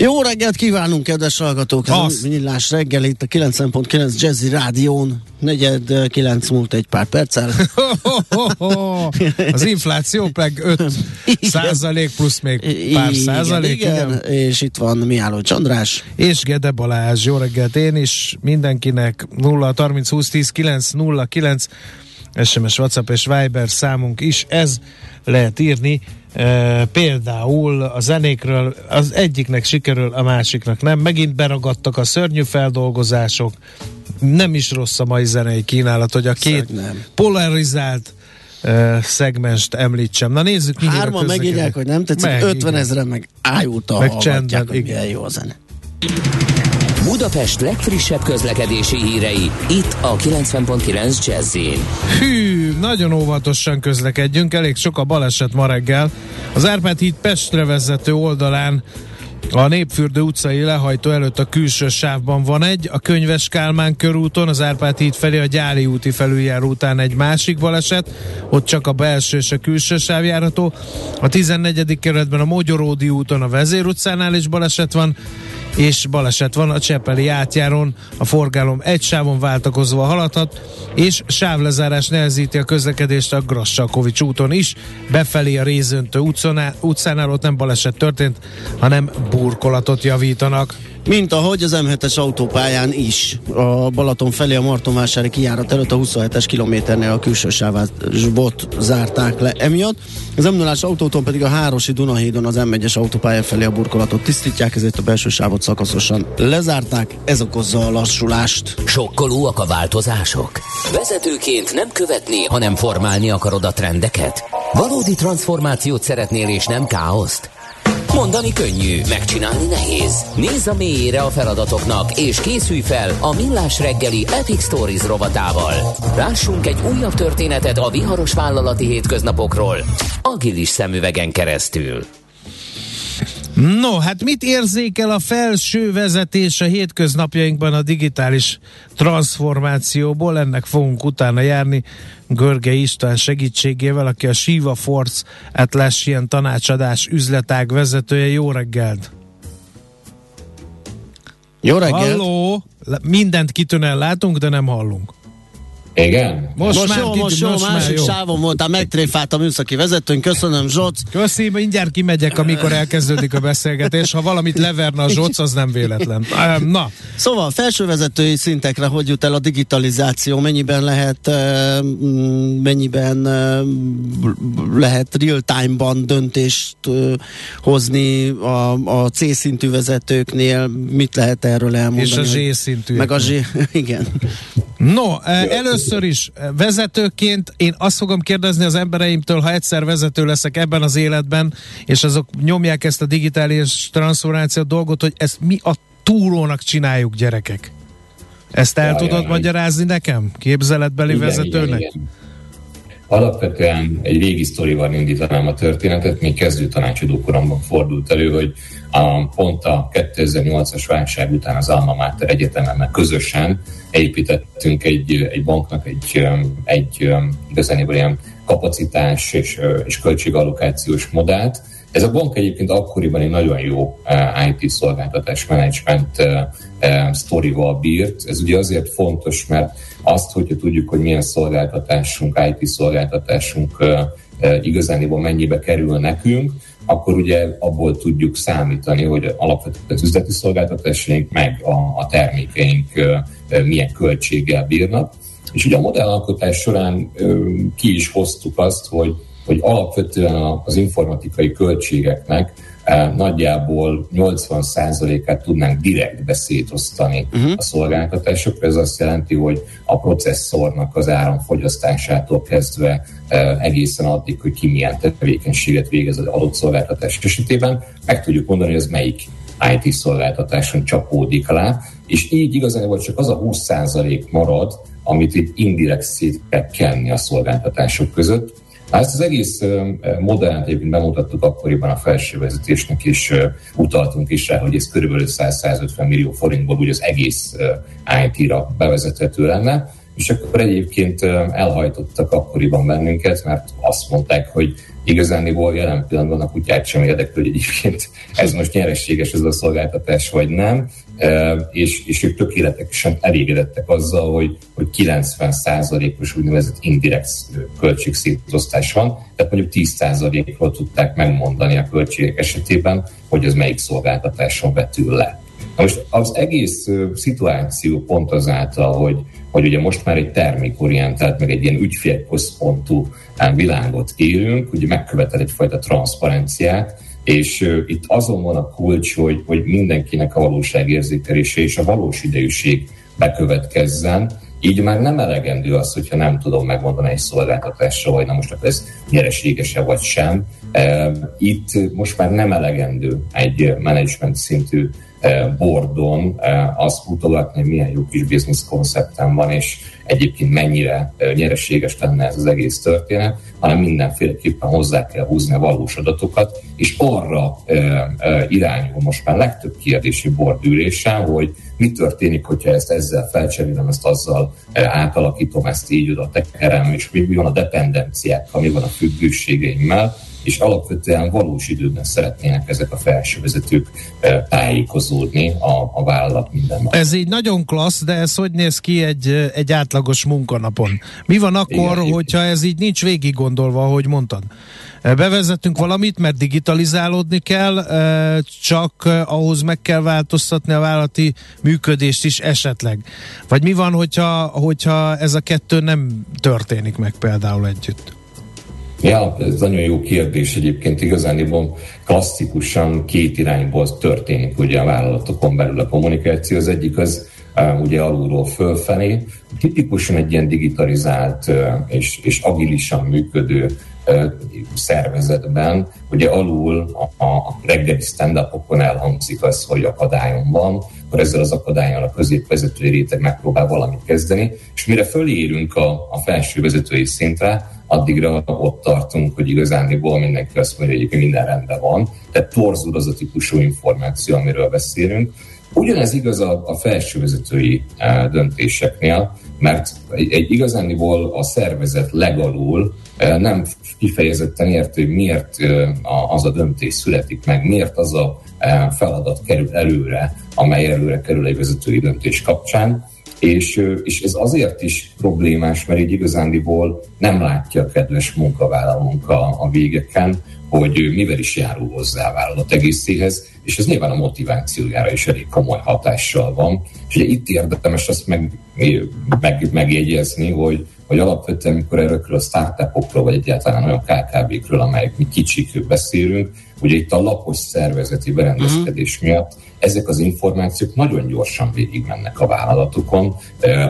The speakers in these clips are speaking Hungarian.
Jó reggelt kívánunk, kedves hallgatók! Ez a Millás reggel itt a 9.9 Jazzy Rádión. Negyed 9 múlt egy pár perccel. Az infláció meg 5 százalék plusz még pár igen, százalék. Igen, igen, és itt van Mihály Csandrás. És Gede Balázs. Jó reggelt én is mindenkinek 0 30 20 10 9 0 9 SMS, WhatsApp és Viber számunk is. Ez lehet írni E, például a zenékről az egyiknek sikerül, a másiknak nem. Megint beragadtak a szörnyű feldolgozások. Nem is rossz a mai zenei kínálat, hogy a két polarizált uh, szegmenst említsem. Na nézzük, mi Hárman megírják, hogy nem tetszik, meg, 50 ezeren meg ájúta meg csendben, igen. jó a zene. Budapest legfrissebb közlekedési hírei, itt a 90.9 jazz Hű, nagyon óvatosan közlekedjünk, elég sok a baleset ma reggel. Az Árpád híd Pestre vezető oldalán a Népfürdő utcai lehajtó előtt a külső sávban van egy, a Könyves Kálmán körúton, az Árpád híd felé a Gyáli úti felüljáró után egy másik baleset, ott csak a belső és a külső sáv járható. A 14. kerületben a Mogyoródi úton a Vezér utcánál is baleset van, és baleset van a Csepeli átjáron, a forgalom egy sávon váltakozva haladhat, és sávlezárás nehezíti a közlekedést a Grassalkovics úton is, befelé a Rézöntő utcánál, utcánál ott nem baleset történt, hanem burkolatot javítanak. Mint ahogy az M7-es autópályán is. A Balaton felé a Martonvásári kijárat előtt a 27-es kilométernél a külső sávát bot zárták le emiatt. Az m autóton pedig a Hárosi Dunahídon az M1-es autópálya felé a burkolatot tisztítják, ezért a belső sávot szakaszosan lezárták. Ez okozza a lassulást. Sokkolóak a változások? Vezetőként nem követni, hanem formálni akarod a trendeket? Valódi transformációt szeretnél és nem káoszt? Mondani könnyű, megcsinálni nehéz. Nézz a mélyére a feladatoknak, és készülj fel a Millás reggeli Epic Stories rovatával. Lássunk egy újabb történetet a viharos vállalati hétköznapokról, agilis szemüvegen keresztül. No, hát mit érzékel a felső vezetés a hétköznapjainkban a digitális transformációból? Ennek fogunk utána járni Görge István segítségével, aki a Siva Force Atlassian tanácsadás üzletág vezetője. Jó reggelt! Jó reggelt! Halló! Mindent kitűnően látunk, de nem hallunk. Igen? Most, most már, jó, most jó, most másik jó. sávon voltál, megtréfált a műszaki vezetőnk, köszönöm Zsoc. Köszi, mindjárt kimegyek, amikor elkezdődik a beszélgetés, ha valamit leverne a Zsoc, az nem véletlen. Na. Szóval felső vezetői szintekre hogy jut el a digitalizáció, mennyiben lehet mennyiben lehet real-time-ban döntést hozni a, a C-szintű vezetőknél, mit lehet erről elmondani? És a Z-szintű. Meg a Z, igen. No, először először is eh, vezetőként én azt fogom kérdezni az embereimtől, ha egyszer vezető leszek ebben az életben, és azok nyomják ezt a digitális transformáció dolgot, hogy ezt mi a túrónak csináljuk gyerekek. Ezt el ja, tudod ja, magyarázni nekem? Képzeletbeli igen, vezetőnek? Igen, igen. Alapvetően egy régi sztorival indítanám a történetet, még kezdő tanácsadó koromban fordult elő, hogy a, pont a 2008-as válság után az Alma Mater Egyetememmel közösen építettünk egy, egy banknak egy, egy igazániból ilyen kapacitás és, és költségallokációs modellt. Ez a bank egyébként akkoriban egy nagyon jó IT szolgáltatás management sztorival bírt. Ez ugye azért fontos, mert azt, hogyha tudjuk, hogy milyen szolgáltatásunk, IT szolgáltatásunk igazániból mennyibe kerül nekünk, akkor ugye abból tudjuk számítani, hogy alapvetően az üzleti szolgáltatásaink meg a, a termékeink milyen költséggel bírnak. És ugye a modellalkotás során ki is hoztuk azt, hogy hogy alapvetően az informatikai költségeknek nagyjából 80%-át tudnánk direkt beszétosztani uh-huh. a szolgáltatásokra. Ez azt jelenti, hogy a processzornak az áramfogyasztásától kezdve egészen addig, hogy ki milyen tevékenységet végez az adott szolgáltatás esetében, meg tudjuk mondani, hogy ez melyik IT szolgáltatáson csapódik alá, és így igazán csak az a 20% marad, amit itt indirekt szét kell kenni a szolgáltatások között, ezt az egész modellt egyébként bemutattuk akkoriban a felsővezetésnek, és utaltunk is rá, hogy ez körülbelül 100-150 millió forintból úgy az egész IT-ra bevezethető lenne, és akkor egyébként elhajtottak akkoriban bennünket, mert azt mondták, hogy igazániból jelen pillanatban a kutyát sem érdekel, hogy egyébként ez most nyerességes ez a szolgáltatás, vagy nem, és, és ők tökéletesen elégedettek azzal, hogy, hogy 90%-os úgynevezett indirekt költségszétosztás van, tehát mondjuk 10%-ról tudták megmondani a költségek esetében, hogy ez melyik szolgáltatáson vetül le. Most az egész szituáció pont azáltal, hogy, hogy ugye most már egy termékorientált, meg egy ilyen ügyfélközpontú világot élünk, ugye megkövetel egyfajta transzparenciát, és itt azon van a kulcs, hogy, hogy mindenkinek a valóságérzékelése és a valós idejűség bekövetkezzen, így már nem elegendő az, hogyha nem tudom megmondani egy szolgáltatásra, hogy na most akkor ez nyereséges-e vagy sem. Itt most már nem elegendő egy management szintű bordon azt mutogatni, hogy milyen jó kis business konceptem van, és egyébként mennyire nyereséges lenne ez az egész történet, hanem mindenféleképpen hozzá kell húzni a valós adatokat, és arra irányul most már legtöbb kérdési bordülésen, hogy mi történik, hogyha ezt ezzel felcserélem, ezt azzal átalakítom, ezt így oda tekerem, és mi van a dependenciákkal, mi van a függőségeimmel, és alapvetően valós időben szeretnének ezek a felsővezetők eh, tájékozódni a, a vállalat minden nap. Ez így nagyon klassz, de ez hogy néz ki egy, egy átlagos munkanapon? Mi van akkor, Igen, hogyha ez így nincs végig gondolva, ahogy mondtad? Eh, bevezetünk valamit, mert digitalizálódni kell, eh, csak ahhoz meg kell változtatni a vállalati működést is esetleg. Vagy mi van, hogyha, hogyha ez a kettő nem történik meg például együtt? Ja, ez nagyon jó kérdés egyébként. Igazániból klasszikusan két irányból történik ugye a vállalatokon belül a kommunikáció. Az egyik az ugye alulról fölfelé. Tipikusan egy ilyen digitalizált és, és agilisan működő szervezetben, ugye alul a, a reggeli stand-upokon elhangzik az, hogy akadályon van, akkor ezzel az akadályon a középvezetői réteg megpróbál valamit kezdeni, és mire fölérünk a, a felső vezetői szintre, addigra ott tartunk, hogy igazándiból mindenki azt mondja, hogy minden rendben van. Tehát torzul az a típusú információ, amiről beszélünk. Ugyanez igaz a, a felsővezetői e, döntéseknél, mert egy, egy igazándiból a szervezet legalul e, nem kifejezetten értő, hogy miért e, az a döntés születik meg, miért az a feladat kerül előre, amely előre kerül egy vezetői döntés kapcsán, és, és ez azért is problémás, mert így igazándiból nem látja a kedves munkavállalónk a, a végeken, hogy mivel is járul hozzá a vállalat egészéhez, és ez nyilván a motivációjára is elég komoly hatással van. És ugye itt érdemes azt meg, meg, megjegyezni, hogy, hogy alapvetően, amikor erről a startupokról, vagy egyáltalán olyan KKV-kről, amelyek mi kicsik beszélünk, ugye itt a lapos szervezeti berendezkedés uh-huh. miatt ezek az információk nagyon gyorsan végigmennek a vállalatokon,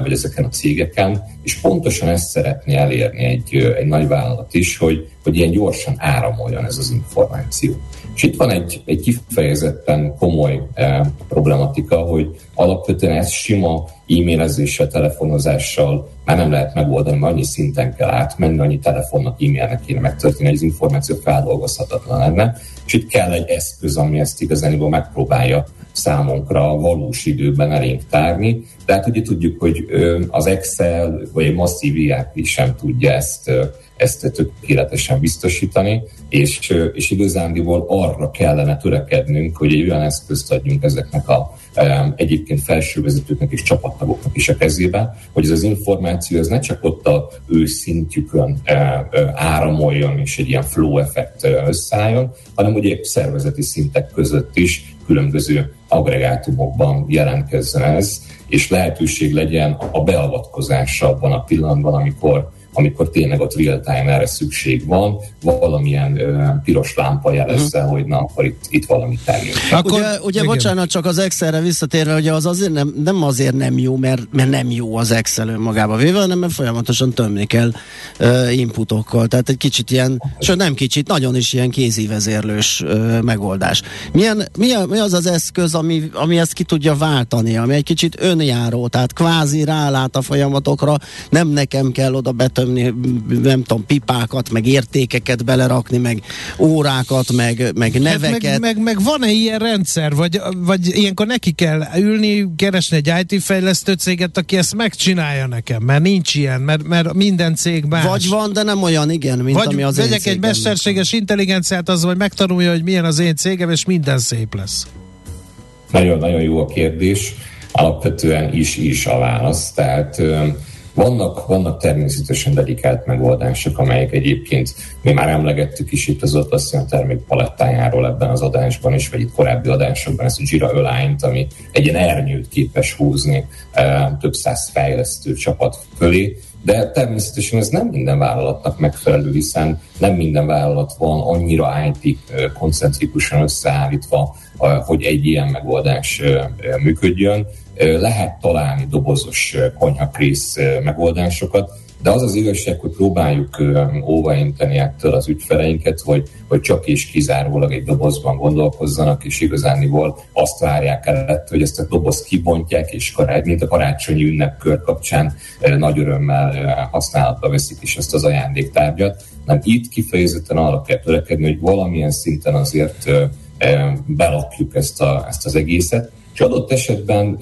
vagy ezeken a cégeken, és pontosan ezt szeretné elérni egy, egy nagy vállalat is, hogy, hogy ilyen gyorsan áramoljon ez az információ. És itt van egy, egy kifejezetten komoly eh, problematika, hogy alapvetően ez sima e-mailezéssel, telefonozással már nem lehet megoldani, mert annyi szinten kell átmenni, annyi telefonnak, e-mailnek kéne megtörténni, hogy az információ feldolgozhatatlan lenne. És itt kell egy eszköz, ami ezt igazániból megpróbálja számunkra valós időben elénk tárni. De hát ugye tudjuk, hogy az Excel vagy egy masszív ERP sem tudja ezt, ezt tökéletesen biztosítani, és, és igazándiból arra kellene törekednünk, hogy egy olyan eszközt adjunk ezeknek a egyébként felsővezetőknek és csapattagoknak is a kezébe, hogy ez az információ ez ne csak ott a ő szintjükön áramoljon és egy ilyen flow effekt összeálljon, hanem ugye szervezeti szintek között is különböző agregátumokban jelentkezzen ez, és lehetőség legyen a beavatkozásra abban a pillanatban, amikor amikor tényleg ott real-time erre szükség van, valamilyen ö, piros lámpa jelezze, uh-huh. hogy na, akkor itt, itt valamit tennünk. Akkor, ugye, ugye bocsánat, csak az Excelre visszatérve, hogy az azért nem, nem azért nem jó, mert, mert nem jó az Excel önmagába véve, hanem mert folyamatosan tömni kell uh, inputokkal. Tehát egy kicsit ilyen, sőt nem kicsit, nagyon is ilyen kézivezérlős uh, megoldás. Milyen, mi, a, mi az az eszköz, ami, ami ezt ki tudja váltani, ami egy kicsit önjáró, tehát kvázi rálát a folyamatokra, nem nekem kell oda betömni, nem tudom, pipákat, meg értékeket belerakni, meg órákat, meg, meg neveket. Hát meg, meg, meg van-e ilyen rendszer, vagy, vagy ilyenkor neki kell ülni, keresni egy IT fejlesztő céget, aki ezt megcsinálja nekem, mert nincs ilyen, mert, mert minden cég más. Vagy van, de nem olyan, igen, mint vagy ami az vegyek egy mesterséges intelligenciát, az vagy megtanulja, hogy milyen az én cégem, és minden szép lesz. Nagyon-nagyon jó a kérdés. Alapvetően is is a válasz. Tehát vannak, vannak természetesen dedikált megoldások, amelyek egyébként mi már emlegettük is itt az Atlassian termék palettájáról ebben az adásban is, vagy itt korábbi adásokban ezt a Jira Align-t, ami egy ilyen ernyőt képes húzni több száz fejlesztő csapat fölé, de természetesen ez nem minden vállalatnak megfelelő, hiszen nem minden vállalat van annyira IT koncentrikusan összeállítva, hogy egy ilyen megoldás működjön. Lehet találni dobozos konyhakrész megoldásokat, de az az igazság, hogy próbáljuk óvainteni ettől az ügyfeleinket, hogy, hogy csak és kizárólag egy dobozban gondolkozzanak, és igazániból azt várják el, hogy ezt a dobozt kibontják, és karágy, mint a karácsonyi ünnepkör kapcsán nagy örömmel használatba veszik is ezt az ajándéktárgyat. Nem itt kifejezetten arra kell törekedni, hogy valamilyen szinten azért belakjuk ezt, a, ezt az egészet, és adott esetben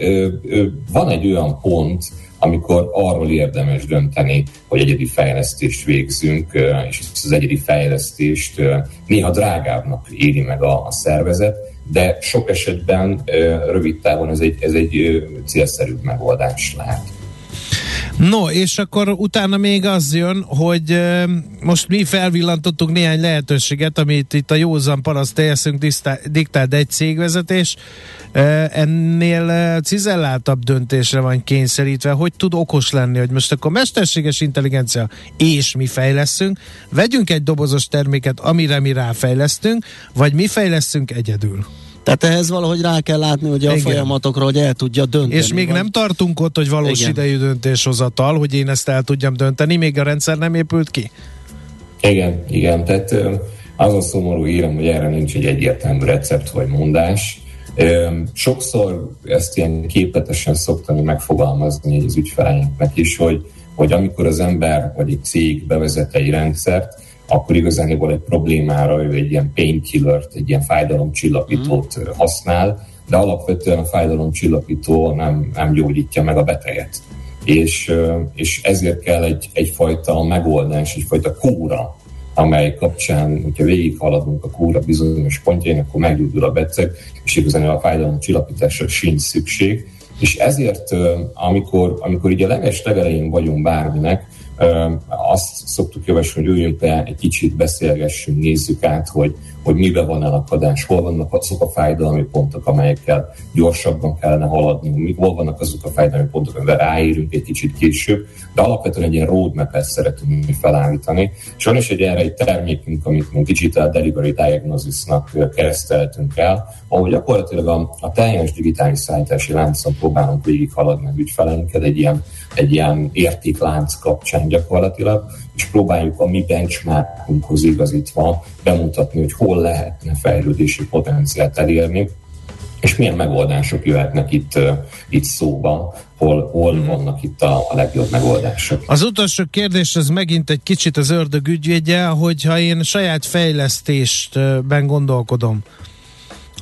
van egy olyan pont, amikor arról érdemes dönteni, hogy egyedi fejlesztést végzünk, és ezt az egyedi fejlesztést néha drágábbnak éri meg a, a szervezet, de sok esetben rövid távon ez egy, ez egy célszerűbb megoldás lehet. No, és akkor utána még az jön, hogy most mi felvillantottuk néhány lehetőséget, amit itt a józan paraszt teljeszünk diktált egy cégvezetés, ennél cizelláltabb döntésre van kényszerítve, hogy tud okos lenni, hogy most akkor mesterséges intelligencia és mi fejleszünk, vegyünk egy dobozos terméket, amire mi ráfejlesztünk, vagy mi fejleszünk egyedül. Tehát ehhez valahogy rá kell látni hogy a Igen. folyamatokra, hogy el tudja dönteni. És még vagy... nem tartunk ott, hogy valós Igen. idejű döntéshozatal, hogy én ezt el tudjam dönteni, még a rendszer nem épült ki? Igen, igen. Tehát az a szomorú írem, hogy erre nincs egy egyértelmű recept vagy mondás. Sokszor ezt ilyen képletesen szoktam megfogalmazni az ügyfeleinknek is, hogy, hogy amikor az ember vagy egy cég bevezet egy rendszert, akkor igazániból egy problémára ő egy ilyen painkillert, egy ilyen fájdalomcsillapítót mm. használ, de alapvetően a fájdalomcsillapító nem, nem gyógyítja meg a beteget. És, és ezért kell egy, egyfajta megoldás, egyfajta kóra, amely kapcsán, hogyha végighaladunk a kóra bizonyos pontjain, akkor meggyógyul a beteg, és igazán a fájdalom csillapításra sincs szükség. És ezért, amikor, amikor így a leges legelején vagyunk bárminek, azt szoktuk javasolni, hogy üljünk be, egy kicsit beszélgessünk, nézzük át, hogy, hogy miben van elakadás, hol vannak azok a fájdalmi pontok, amelyekkel gyorsabban kellene haladni, hol vannak azok a fájdalmi pontok, amivel ráérünk egy kicsit később, de alapvetően egy ilyen roadmap-et szeretünk mi felállítani. És van is egy erre egy termékünk, amit mi Digital Delivery Diagnosisnak kereszteltünk el, ahol gyakorlatilag a, a teljes digitális szállítási láncon próbálunk végighaladni az ügyfeleinket egy ilyen, egy ilyen értéklánc kapcsán gyakorlatilag, és próbáljuk a mi benchmarkunkhoz igazítva bemutatni, hogy hol lehetne fejlődési potenciált elérni, és milyen megoldások jöhetnek itt, itt szóba, hol, hol mm. vannak itt a, a legjobb megoldások. Az utolsó kérdés az megint egy kicsit az ördög ügyvédje, hogyha én saját fejlesztésben gondolkodom,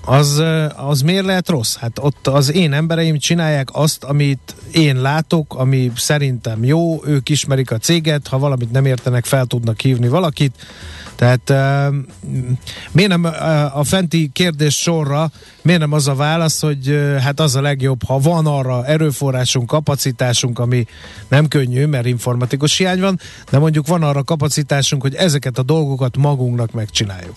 az, az miért lehet rossz? Hát ott az én embereim csinálják azt, amit én látok, ami szerintem jó, ők ismerik a céget, ha valamit nem értenek, fel tudnak hívni valakit. Tehát uh, miért nem a fenti kérdés sorra, miért nem az a válasz, hogy hát az a legjobb, ha van arra erőforrásunk, kapacitásunk, ami nem könnyű, mert informatikus hiány van, de mondjuk van arra kapacitásunk, hogy ezeket a dolgokat magunknak megcsináljuk.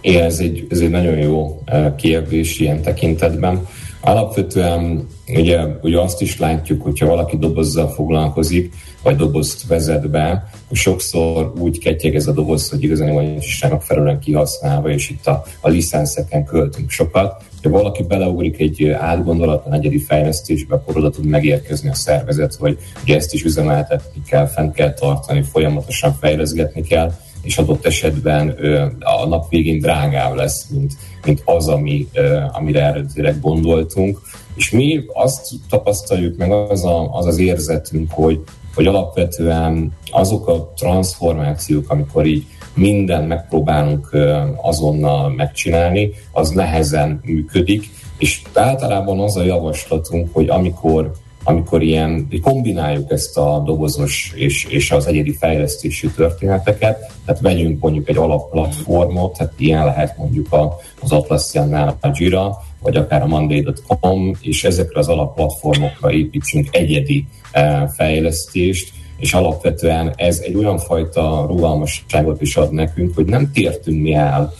Igen, ez egy, ez egy nagyon jó kérdés ilyen tekintetben. Alapvetően ugye, ugye azt is látjuk, hogyha valaki dobozzal foglalkozik, vagy dobozt vezet be, sokszor úgy ketyeg ez a doboz, hogy igazán nincs megfelelően kihasználva, és itt a, a licenszeken költünk sokat. Ha valaki beleugrik egy átgondolatlan egyedi fejlesztésbe, akkor oda tud megérkezni a szervezet, hogy ugye ezt is üzemeltetni kell, fent kell tartani, folyamatosan fejleszgetni kell, és adott esetben a nap végén drágább lesz, mint, mint az, ami, amire eredetileg gondoltunk. És mi azt tapasztaljuk meg, az a, az, az érzetünk, hogy, hogy alapvetően azok a transformációk, amikor így minden megpróbálunk azonnal megcsinálni, az nehezen működik, és általában az a javaslatunk, hogy amikor amikor ilyen, kombináljuk ezt a dobozos és, és az egyedi fejlesztési történeteket, tehát vegyünk mondjuk egy alapplatformot, tehát ilyen lehet mondjuk a, az Atlassian-nál a Jira, vagy akár a Monday.com, és ezekre az alapplatformokra építsünk egyedi eh, fejlesztést, és alapvetően ez egy olyan fajta rugalmasságot is ad nekünk, hogy nem tértünk mi el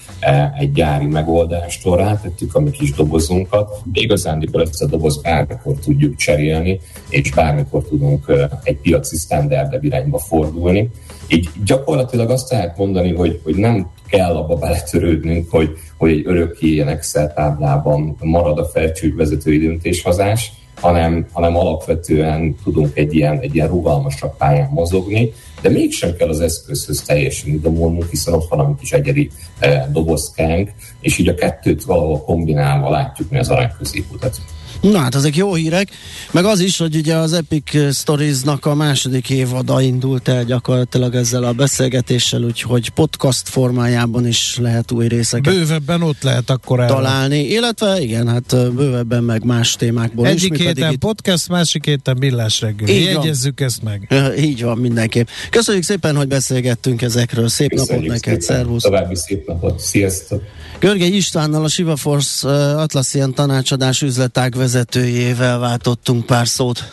egy gyári megoldástól rátettük a mi kis dobozunkat, de igazándiból ezt a doboz bármikor tudjuk cserélni, és bármikor tudunk e, egy piaci standardebb irányba fordulni. Így gyakorlatilag azt lehet mondani, hogy, hogy nem kell abba beletörődnünk, hogy, hogy egy örökké ilyen Excel táblában marad a felcsővezetői döntéshozás, hanem, hanem alapvetően tudunk egy ilyen, egy ilyen rugalmasabb pályán mozogni, de mégsem kell az eszközhöz teljesen idomulnunk, hiszen ott van a kis egyedi eh, dobozkánk, és így a kettőt valahol kombinálva látjuk mi az arany középutat. Na hát ezek jó hírek, meg az is, hogy ugye az Epic Stories-nak a második évada indult el gyakorlatilag ezzel a beszélgetéssel, úgyhogy podcast formájában is lehet új részeket Bővebben ott lehet akkor el. találni, illetve igen, hát bővebben meg más témákból Egyik is. Egyik héten itt... podcast, másik héten millás reggel. Jegyezzük ezt meg. Ja, így van mindenképp. Köszönjük szépen, hogy beszélgettünk ezekről. Szép Köszönjük napot neked, szervusz. További szép napot, sziasztok. Görgei Istvánnal a Siva Force Atlassian tanácsadás üzletág vezetőjével váltottunk pár szót.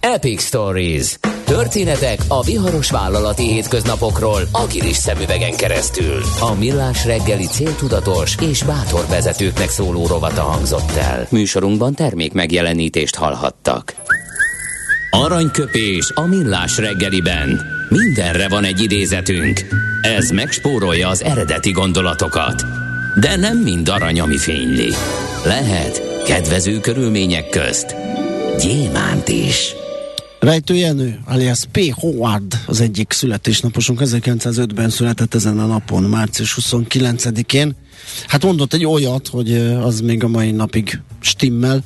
Epic Stories. Történetek a viharos vállalati hétköznapokról agilis szemüvegen keresztül. A millás reggeli céltudatos és bátor vezetőknek szóló rovata hangzott el. Műsorunkban termék megjelenítést hallhattak. Aranyköpés a millás reggeliben. Mindenre van egy idézetünk. Ez megspórolja az eredeti gondolatokat. De nem mind arany, ami fényli. Lehet kedvező körülmények közt gyémánt is. Rejtő Jenő, alias P. Howard, az egyik születésnaposunk 1905-ben született ezen a napon, március 29-én. Hát mondott egy olyat, hogy az még a mai napig stimmel.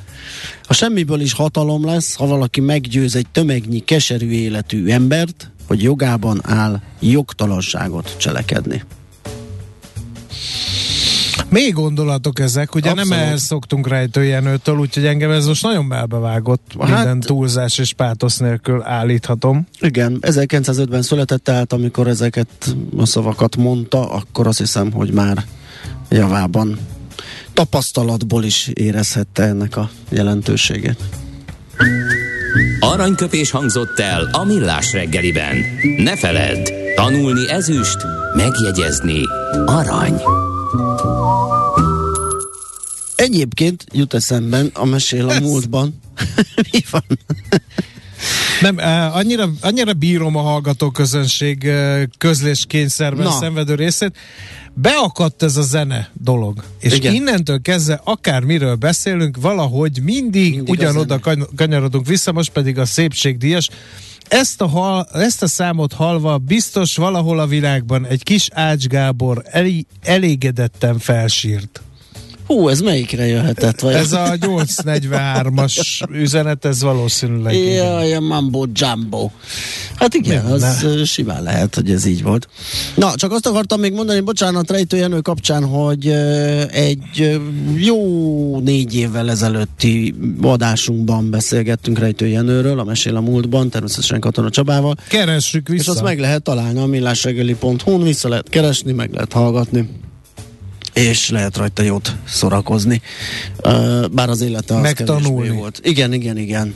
A semmiből is hatalom lesz, ha valaki meggyőz egy tömegnyi keserű életű embert, hogy jogában áll jogtalanságot cselekedni. Még gondolatok ezek, ugye Abszolút. nem ehhez szoktunk rejtőjenőtől, úgyhogy engem ez most nagyon melbevágott, hát, minden túlzás és pátosz nélkül állíthatom. Igen, 1905-ben született, tehát amikor ezeket a szavakat mondta, akkor azt hiszem, hogy már javában tapasztalatból is érezhette ennek a jelentőségét. Aranyköpés hangzott el a millás reggeliben. Ne feledd, tanulni ezüst, megjegyezni arany. Egyébként jut eszemben a mesél a múltban. Mi van? Nem, annyira, annyira bírom a hallgató közönség közléskényszerben Na. szenvedő részét. Beakadt ez a zene dolog. És Igen. innentől kezdve akármiről beszélünk, valahogy mindig, mindig ugyanoda kanyarodunk vissza, most pedig a szépségdíjas. Ezt a, hal, ezt a számot halva biztos valahol a világban egy kis Ács Gábor elé, elégedetten felsírt. Hú, ez melyikre jöhetett? Vagy? Ez a 843-as üzenet, ez valószínűleg. Jaj, a Mambo Jumbo. Hát igen, Nem, az ne. simán lehet, hogy ez így volt. Na, csak azt akartam még mondani, bocsánat, Rejtő Jenő kapcsán, hogy egy jó négy évvel ezelőtti adásunkban beszélgettünk Rejtő Jenőről, a Mesél a múltban, természetesen Katona Csabával. Keressük vissza. És azt meg lehet találni a millásregeli.hu-n, vissza lehet keresni, meg lehet hallgatni és lehet rajta jót szórakozni. Bár az élete az Megtanulni. volt. Igen, igen, igen.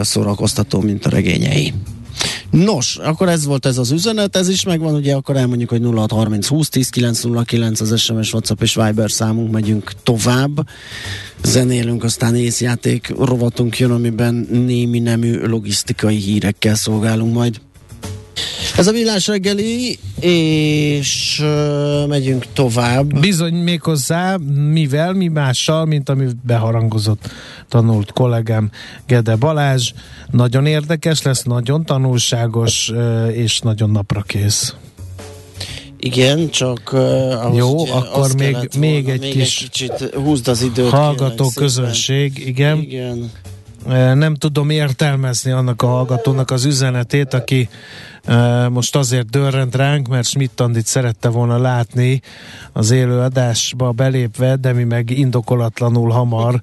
Szórakoztató, mint a regényei. Nos, akkor ez volt ez az üzenet, ez is megvan, ugye akkor elmondjuk, hogy 0630 20 10 909 az SMS, WhatsApp és Viber számunk, megyünk tovább. Zenélünk, aztán észjáték rovatunk jön, amiben némi nemű logisztikai hírekkel szolgálunk majd. Ez a villás reggeli, és uh, megyünk tovább. Bizony méghozzá, mivel, mi mással, mint ami beharangozott tanult kollégám Gede Balázs. Nagyon érdekes lesz, nagyon tanulságos, uh, és nagyon napra kész. Igen, csak uh, Jó, ugye, akkor még, volna, még, egy, még kis egy kicsit húzd az időt. Hallgató közönség, igen. igen. Nem tudom értelmezni annak a hallgatónak az üzenetét, aki most azért dörrent ránk, mert Schmidt Andit szerette volna látni az élő belépve, de mi meg indokolatlanul hamar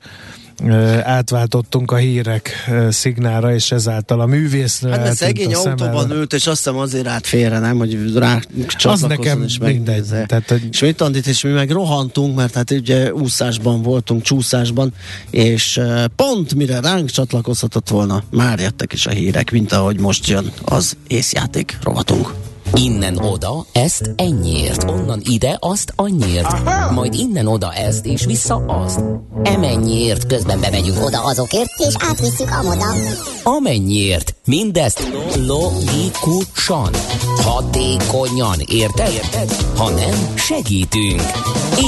átváltottunk a hírek szignára, és ezáltal a művésznő Hát szegény autóban ült, és azt hiszem azért át félre, nem, hogy rá Az nekem és mindegy. Tehát, hogy... És mit Andit, és mi meg rohantunk, mert hát ugye úszásban voltunk, csúszásban, és pont mire ránk csatlakozhatott volna, már jöttek is a hírek, mint ahogy most jön az észjáték rovatunk. Innen oda, ezt ennyiért, onnan ide, azt annyiért, Aha. majd innen oda ezt, és vissza azt. Emennyiért közben bemegyünk oda azokért, és átvisszük amoda. Amennyiért, mindezt logikusan, hatékonyan, érted? érted? Ha nem, segítünk.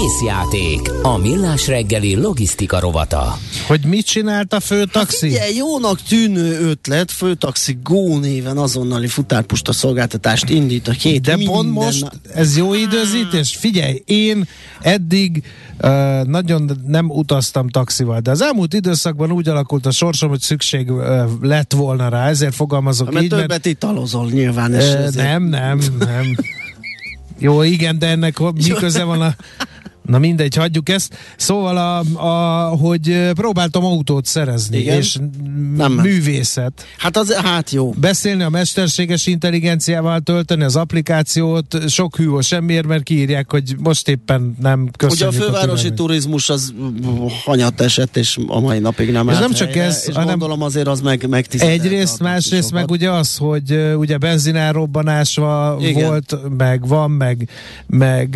Észjáték, a millás reggeli logisztika rovata. Hogy mit csinált a főtaxi? Hát ugye, jónak tűnő ötlet, főtaxi Go néven azonnali futárpusta szolgáltatást indít a két De pont most, ez jó időzítés? Figyelj, én eddig uh, nagyon nem utaztam taxival, de az elmúlt időszakban úgy alakult a sorsom, hogy szükség uh, lett volna rá, ezért fogalmazok mert így. Többet mert... italozol nyilván. És uh, nem, nem, nem. Jó, igen, de ennek mi köze van a Na mindegy, hagyjuk ezt. Szóval, a, a, hogy próbáltam autót szerezni, Igen? és nem művészet. Hát az, hát jó. Beszélni a mesterséges intelligenciával, tölteni az applikációt, sok hű semmiért, mert kiírják, hogy most éppen nem köszönjük. Ugye a fővárosi a turizmus az hanyat esett, és a mai napig nem És nem csak ez, és hanem gondolom azért az meg megtisztelt. Egyrészt, másrészt meg ugye az, hogy ugye benzinárrobbanás volt, meg van, meg, meg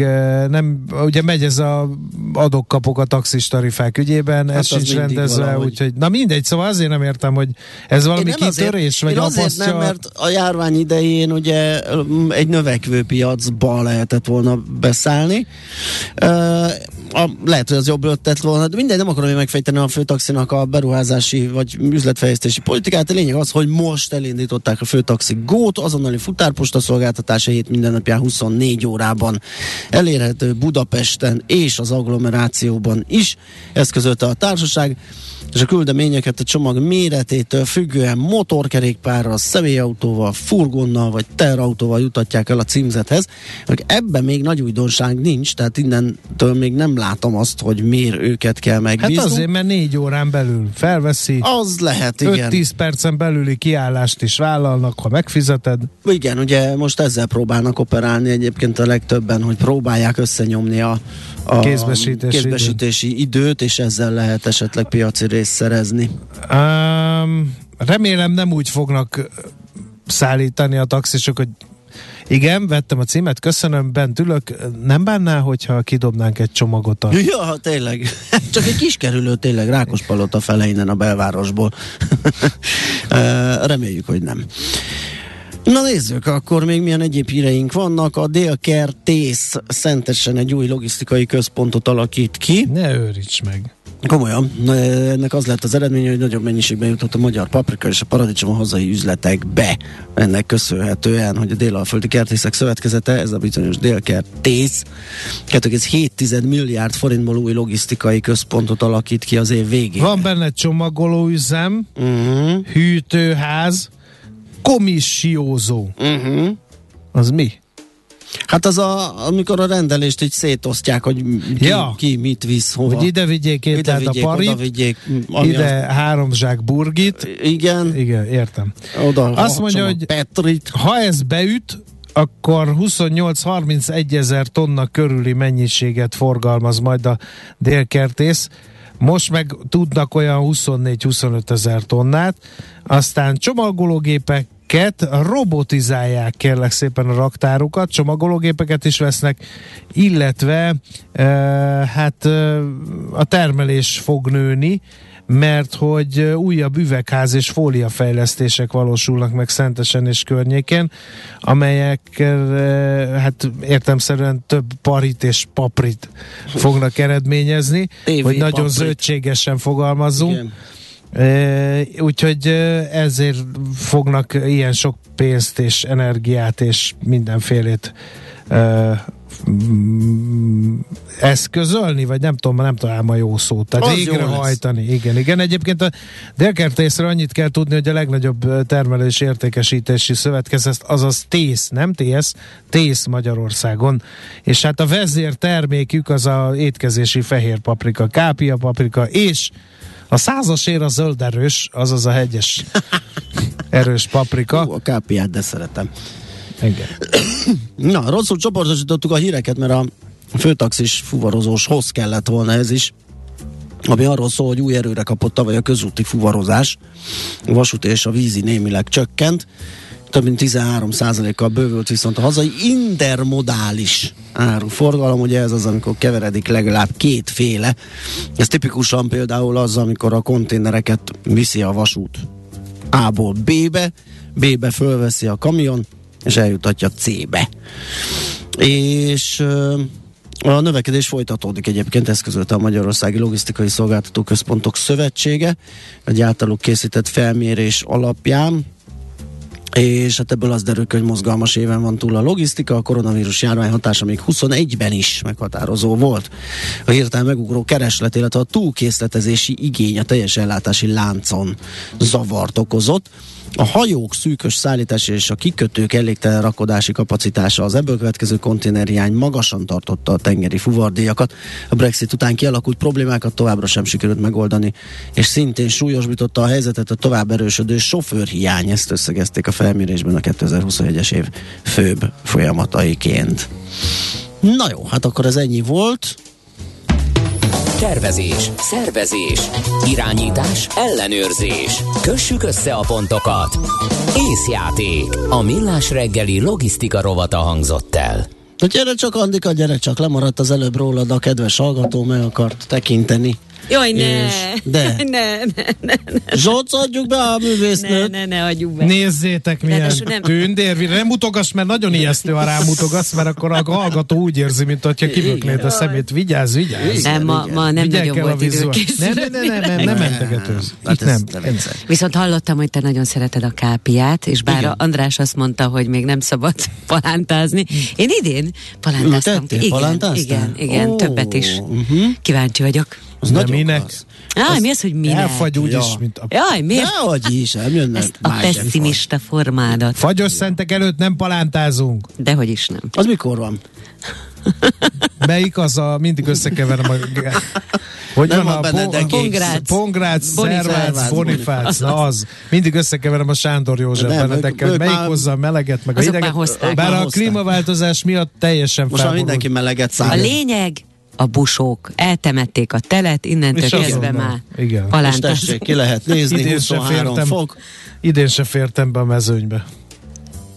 nem, ugye megy ez a adok-kapok a taxis tarifák ügyében, hát ez sincs rendezve, úgyhogy na mindegy, szóval azért nem értem, hogy ez valami kitörés, vagy azért nem, mert a járvány idején ugye egy növekvő piacba lehetett volna beszállni. Uh, a, lehet, hogy az jobb ötlet volna, de minden nem akarom én megfejteni a főtaxinak a beruházási vagy üzletfejlesztési politikát. A lényeg az, hogy most elindították a főtaxi gót, azonnali futárposta szolgáltatása hét minden napján 24 órában elérhető Budapesten és az agglomerációban is. Ezt közölte a társaság és a küldeményeket a csomag méretétől függően motorkerékpárral, személyautóval, furgonnal vagy terautóval jutatják el a címzethez. Ebben még nagy újdonság nincs, tehát innentől még nem látom azt, hogy miért őket kell megbízni. Hát azért, mert négy órán belül felveszi. Az lehet, igen. 5-10 percen belüli kiállást is vállalnak, ha megfizeted. Igen, ugye most ezzel próbálnak operálni egyébként a legtöbben, hogy próbálják összenyomni a, a kézbesítési, kézbesítési időt. időt, és ezzel lehet esetleg piaci részt szerezni. Um, remélem nem úgy fognak szállítani a taxisok, hogy igen, vettem a címet, köszönöm, bent ülök. Nem bánnál, hogyha kidobnánk egy csomagot a... Ja, tényleg. Csak egy kis kerülő tényleg Rákospalota fele innen a belvárosból. Reméljük, hogy nem. Na nézzük, akkor még milyen egyéb híreink vannak. A Délkertész szentesen egy új logisztikai központot alakít ki. Ne őríts meg. Komolyan. Ennek az lett az eredménye, hogy nagyobb mennyiségben jutott a magyar paprika és a paradicsom a hazai üzletekbe. Ennek köszönhetően, hogy a Délalföldi Kertészek Szövetkezete, ez a bizonyos Délkertész, 2,7 milliárd forintból új logisztikai központot alakít ki az év végén. Van benne csomagolóüzem, uh-huh. hűtőház, komissiózó. Uh-huh. Az mi? Hát az, a, amikor a rendelést így szétosztják, hogy ki, ja. ki mit visz hova. Hogy ide vigyék ide vigyék, a parit, oda vigyék, ide az... három zsák burgit. Igen. Igen, értem. Oda Azt mondja, hogy Petrit. ha ez beüt, akkor 28-31 ezer tonna körüli mennyiséget forgalmaz majd a délkertész. Most meg tudnak olyan 24-25 ezer tonnát, aztán csomagológépek gépeket, robotizálják kérlek szépen a raktárukat, csomagológépeket is vesznek, illetve e, hát e, a termelés fog nőni, mert hogy újabb üvegház és fóliafejlesztések valósulnak meg Szentesen és környéken, amelyek hát értemszerűen több parit és paprit fognak eredményezni, hogy nagyon paprit. zöldségesen fogalmazzunk. Igen. Úgyhogy ezért fognak ilyen sok pénzt és energiát és mindenfélét e, eszközölni, vagy nem tudom, nem találom a jó szót. Tehát végrehajtani. Igen, igen. Egyébként a délkertészre annyit kell tudni, hogy a legnagyobb termelés értékesítési szövetkezet, azaz TÉSZ, nem TÉSZ, TÉSZ Magyarországon. És hát a vezér termékük az a étkezési fehér paprika, kápia paprika, és a százas ér a zöld erős, azaz a hegyes erős paprika. Hú, a kápiát, de szeretem. Igen. Na, rosszul csoportosítottuk a híreket, mert a főtaxis fuvarozóshoz kellett volna ez is ami arról szól, hogy új erőre kapott tavaly a közúti fuvarozás. A vasúti és a vízi némileg csökkent. Több mint 13%-kal bővült viszont a hazai intermodális áruforgalom, ugye ez az, amikor keveredik legalább kétféle. Ez tipikusan például az, amikor a konténereket viszi a vasút A-ból B-be, B-be fölveszi a kamion, és eljutatja C-be. És a növekedés folytatódik egyébként, ezt közölte a Magyarországi Logisztikai Szolgáltató Központok Szövetsége, egy általuk készített felmérés alapján, és hát ebből az derül, hogy mozgalmas éven van túl a logisztika, a koronavírus járvány hatása még 21-ben is meghatározó volt. A hirtelen megugró kereslet, illetve a túlkészletezési igény a teljes ellátási láncon zavart okozott. A hajók szűkös szállítási és a kikötők elégtelen rakodási kapacitása az ebből következő konténerhiány magasan tartotta a tengeri fuvardíjakat. A Brexit után kialakult problémákat továbbra sem sikerült megoldani, és szintén súlyosbította a helyzetet a tovább erősödő sofőrhiány. Ezt összegezték a felmérésben a 2021-es év főbb folyamataiként. Na jó, hát akkor ez ennyi volt. Tervezés, szervezés, irányítás, ellenőrzés. Kössük össze a pontokat. Észjáték. A millás reggeli logisztika rovata hangzott el. Gyere csak, Andika, gyere csak, lemaradt az előbb rólad a kedves hallgató, meg akart tekinteni. Jaj, ne! de. Ne, ne, ne, ne. Zsolt, adjuk be a művésznőt. Ne, ne, ne, adjuk be. Nézzétek, milyen nem. tündér. Nem mutogass, mert nagyon ijesztő, ha rámutogasz, mert akkor a hallgató úgy érzi, mint hogyha kibökléd a szemét. Vigyázz, vigyázz. Nem, ma, ma nem Vigyel nagyon volt idő Nem, nem, nem, nem, nem, nem mentegetőz. Hát nem. nem. Viszont hallottam, hogy te nagyon szereted a kápiát, és bár igen. András azt mondta, hogy még nem szabad palántázni. Én idén palántáztam. Igen, igen, igen, oh. többet is. Uh-huh. Kíváncsi vagyok. Az nem minek? Jaj, mi az, hogy minek? Elfagy úgy ja. is, mint a... Jaj, miért? Nehogy is, jönnek Ezt a pessimista formádat. Fagyos szentek előtt nem palántázunk. Dehogy is nem. Az mikor van? Melyik az a, mindig összekeverem a... Hogy nem van a, a Pongrác, Pongrác, Szervác, Bonifác, na az. Mindig összekeverem a Sándor József nem, Benedekkel, hogy melyik hozza a meleget, meg a hideget. Bár a klímaváltozás miatt teljesen Most már mindenki meleget száll. A lényeg, a busók eltemették a telet, innentől kezdve már Igen. És tessék, ki lehet nézni, idén 23 fértem, fok. Idén se fértem be a mezőnybe.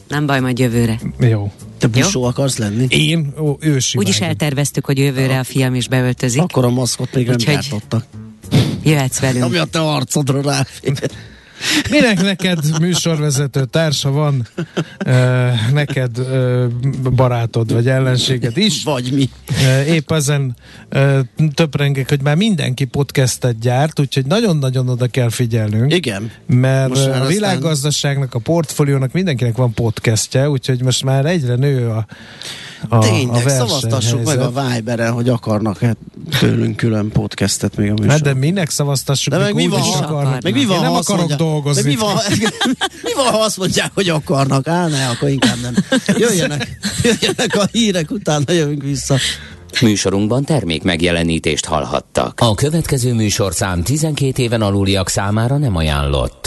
Nem baj, majd jövőre. Jó. Te busó Jó? akarsz lenni? Én? Ó, ősi Úgy is elterveztük, hogy jövőre a fiam is beöltözik. Akkor a maszkot még Úgyhogy nem gyártottak. Jöhetsz velünk. Ami a te arcodra rá. Minek neked műsorvezető társa van, uh, neked uh, barátod vagy ellenséged is? Vagy mi. Uh, épp ezen töprengek, hogy már mindenki podcastet gyárt, úgyhogy nagyon-nagyon oda kell figyelnünk. Igen. Mert a világgazdaságnak, a portfóliónak mindenkinek van podcastje, úgyhogy most már egyre nő a a, Tényleg, a szavaztassuk meg a Viber-en, hogy akarnak -e tőlünk külön podcastet még a műsor. Hát de minek szavaztassuk? De meg mi van, akarnak. Meg mi van, nem akarok mondja, dolgozni. Mi van, mi van, ha azt mondják, hogy akarnak? Á, ne, akkor inkább nem. Jöjjenek, jöjjenek a hírek, utána jövünk vissza. Műsorunkban termék megjelenítést hallhattak. A következő műsorszám 12 éven aluliak számára nem ajánlott.